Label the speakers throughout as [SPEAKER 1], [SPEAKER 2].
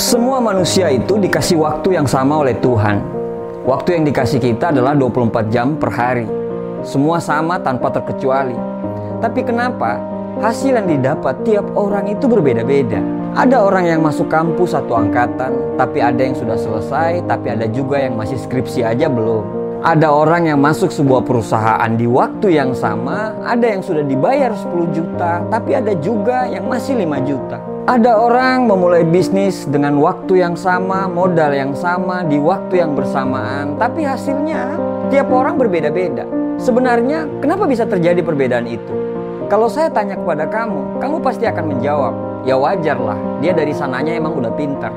[SPEAKER 1] Semua manusia itu dikasih waktu yang sama oleh Tuhan. Waktu yang dikasih kita adalah 24 jam per hari. Semua sama tanpa terkecuali. Tapi kenapa hasil yang didapat tiap orang itu berbeda-beda? Ada orang yang masuk kampus satu angkatan, tapi ada yang sudah selesai, tapi ada juga yang masih skripsi aja belum. Ada orang yang masuk sebuah perusahaan di waktu yang sama, ada yang sudah dibayar 10 juta, tapi ada juga yang masih 5 juta. Ada orang memulai bisnis dengan waktu yang sama, modal yang sama, di waktu yang bersamaan, tapi hasilnya tiap orang berbeda-beda. Sebenarnya, kenapa bisa terjadi perbedaan itu? Kalau saya tanya kepada kamu, kamu pasti akan menjawab, "Ya wajarlah, dia dari sananya emang udah pintar."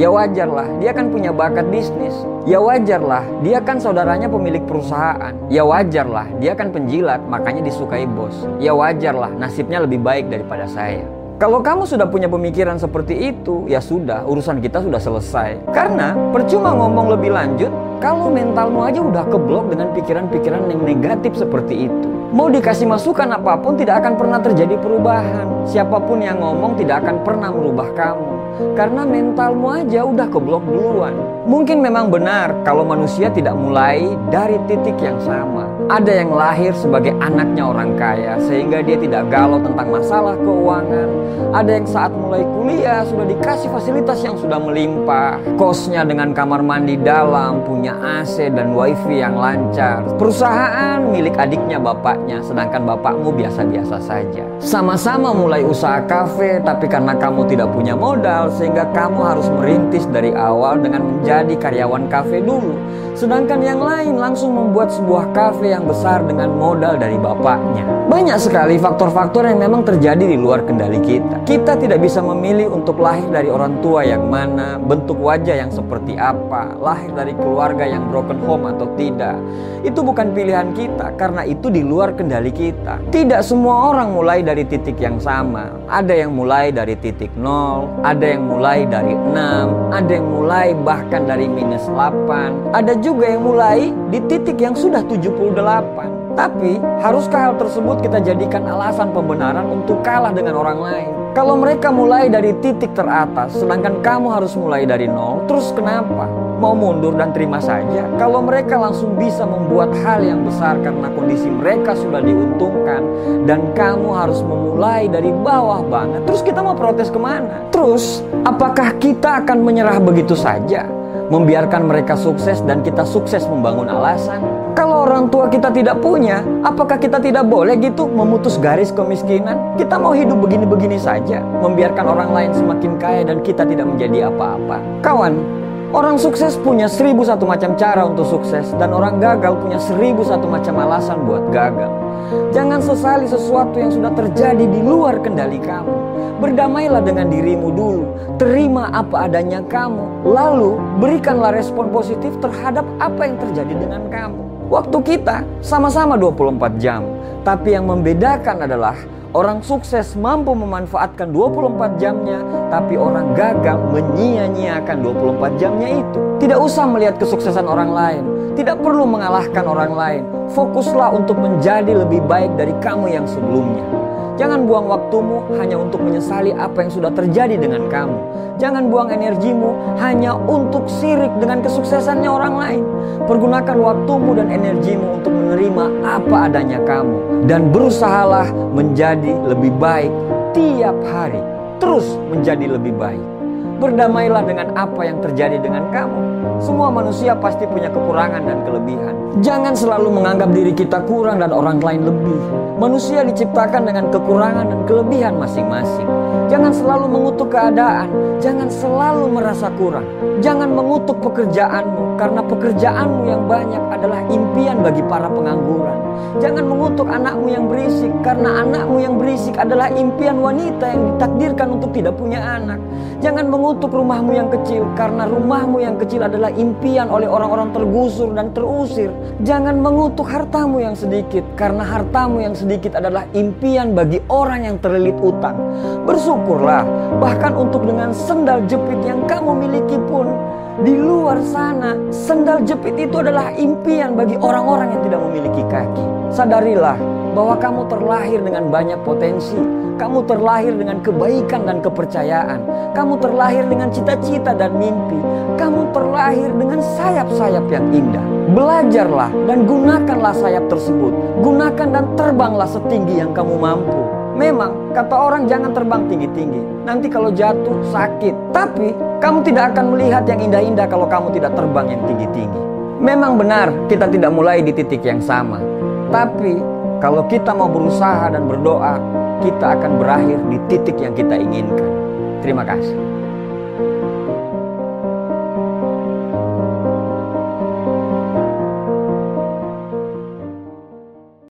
[SPEAKER 1] Ya wajarlah, dia kan punya bakat bisnis. Ya wajarlah, dia kan saudaranya pemilik perusahaan. Ya wajarlah, dia kan penjilat, makanya disukai bos. Ya wajarlah, nasibnya lebih baik daripada saya. Kalau kamu sudah punya pemikiran seperti itu, ya sudah, urusan kita sudah selesai. Karena percuma ngomong lebih lanjut kalau mentalmu aja udah keblok dengan pikiran-pikiran yang negatif seperti itu. Mau dikasih masukan apa pun tidak akan pernah terjadi perubahan. Siapa pun yang ngomong tidak akan pernah merubah kamu. Karena mentalmu aja udah keblok duluan. Mungkin memang benar kalau manusia tidak mulai dari titik yang sama. Ada yang lahir sebagai anaknya orang kaya sehingga dia tidak galau tentang masalah keuangan. Ada yang saat mulai kuliah sudah dikasih fasilitas yang sudah melimpah. Kosnya dengan kamar mandi dalam, punya AC dan wifi yang lancar. Perusahaan milik adiknya bapaknya sedangkan bapakmu biasa-biasa saja. Sama-sama mulai usaha kafe tapi karena kamu tidak punya modal sehingga kamu harus merintis dari awal dengan menjadi karyawan kafe dulu. Sedangkan yang lain langsung membuat sebuah kafe yang besar dengan modal dari bapaknya. Banyak sekali faktor-faktor yang memang terjadi di luar kendali kita. Kita tidak bisa memilih untuk lahir dari orang tua yang mana, bentuk wajah yang seperti apa, lahir dari keluarga yang broken home atau tidak. Itu bukan pilihan kita karena itu di luar kendali kita. Tidak semua orang mulai dari titik yang sama. Ada yang mulai dari titik nol, ada yang mulai dari 6, ada yang mulai bahkan dari minus 8, ada juga yang mulai di titik yang sudah 78. Tapi, haruskah hal tersebut kita jadikan alasan pembenaran untuk kalah dengan orang lain? Kalau mereka mulai dari titik teratas, sedangkan kamu harus mulai dari nol, terus kenapa? Mau mundur dan terima saja? Kalau mereka langsung bisa membuat hal yang besar karena kondisi mereka sudah diuntungkan, dan kamu harus memulai dari bawah banget, terus kita mau protes ke mana? Terus, apakah kita akan menyerah begitu saja? membiarkan mereka sukses dan kita sukses membangun alasan. Kalau orang tua kita tidak punya, apakah kita tidak boleh gitu memutus garis kemiskinan? Kita mau hidup begini-begini saja, membiarkan orang lain semakin kaya dan kita tidak menjadi apa-apa. Kawan, Orang sukses punya seribu satu macam cara untuk sukses dan orang gagal punya seribu satu macam alasan buat gagal. Jangan sesali sesuatu yang sudah terjadi di luar kendali kamu. Berdamailah dengan dirimu dulu. Terima apa adanya kamu. Lalu berikanlah respon positif terhadap apa yang terjadi dengan kamu. Waktu kita sama-sama 24 jam. Tapi yang membedakan adalah Orang sukses mampu memanfaatkan 24 jamnya, tapi orang gagal menyia-nyiakan 24 jamnya itu. Tidak usah melihat kesuksesan orang lain, tidak perlu mengalahkan orang lain. Fokuslah untuk menjadi lebih baik dari kamu yang sebelumnya. Jangan buang waktumu hanya untuk menyesali apa yang sudah terjadi dengan kamu. Jangan buang energimu hanya untuk sirik dengan kesuksesannya orang lain. Pergunakan waktumu dan energimu untuk menerima apa adanya kamu. Dan berusahalah menjadi lebih baik tiap hari. Terus menjadi lebih baik. Berdamailah dengan apa yang terjadi dengan kamu. Semua manusia pasti punya kekurangan dan kelebihan. Jangan selalu menganggap diri kita kurang dan orang lain lebih. Manusia diciptakan dengan kekurangan dan kelebihan masing-masing. Jangan selalu mengutuk keadaan, jangan selalu merasa kurang. Jangan mengutuk pekerjaanmu karena pekerjaanmu yang banyak adalah impian bagi para pengangguran. Jangan mengutuk anakmu yang berisik karena anakmu yang berisik adalah impian wanita yang ditakdirkan untuk tidak punya anak. Jangan mengutuk rumahmu yang kecil karena rumahmu yang kecil adalah impian oleh orang-orang tergusur dan terusir. Jangan mengutuk hartamu yang sedikit, karena hartamu yang sedikit adalah impian bagi orang yang terlilit utang. Bersyukurlah, bahkan untuk dengan sendal jepit yang kamu miliki pun, di luar sana, sendal jepit itu adalah impian bagi orang-orang yang tidak memiliki kaki. Sadarilah bahwa kamu terlahir dengan banyak potensi. Kamu terlahir dengan kebaikan dan kepercayaan. Kamu terlahir dengan cita-cita dan mimpi. Kamu terlahir dengan sayap-sayap yang indah. Belajarlah dan gunakanlah sayap tersebut. Gunakan dan terbanglah setinggi yang kamu mampu. Memang kata orang jangan terbang tinggi-tinggi. Nanti kalau jatuh sakit. Tapi kamu tidak akan melihat yang indah-indah kalau kamu tidak terbang yang tinggi-tinggi. Memang benar kita tidak mulai di titik yang sama. Tapi kalau kita mau berusaha dan berdoa, kita akan berakhir di titik yang kita inginkan. Terima kasih.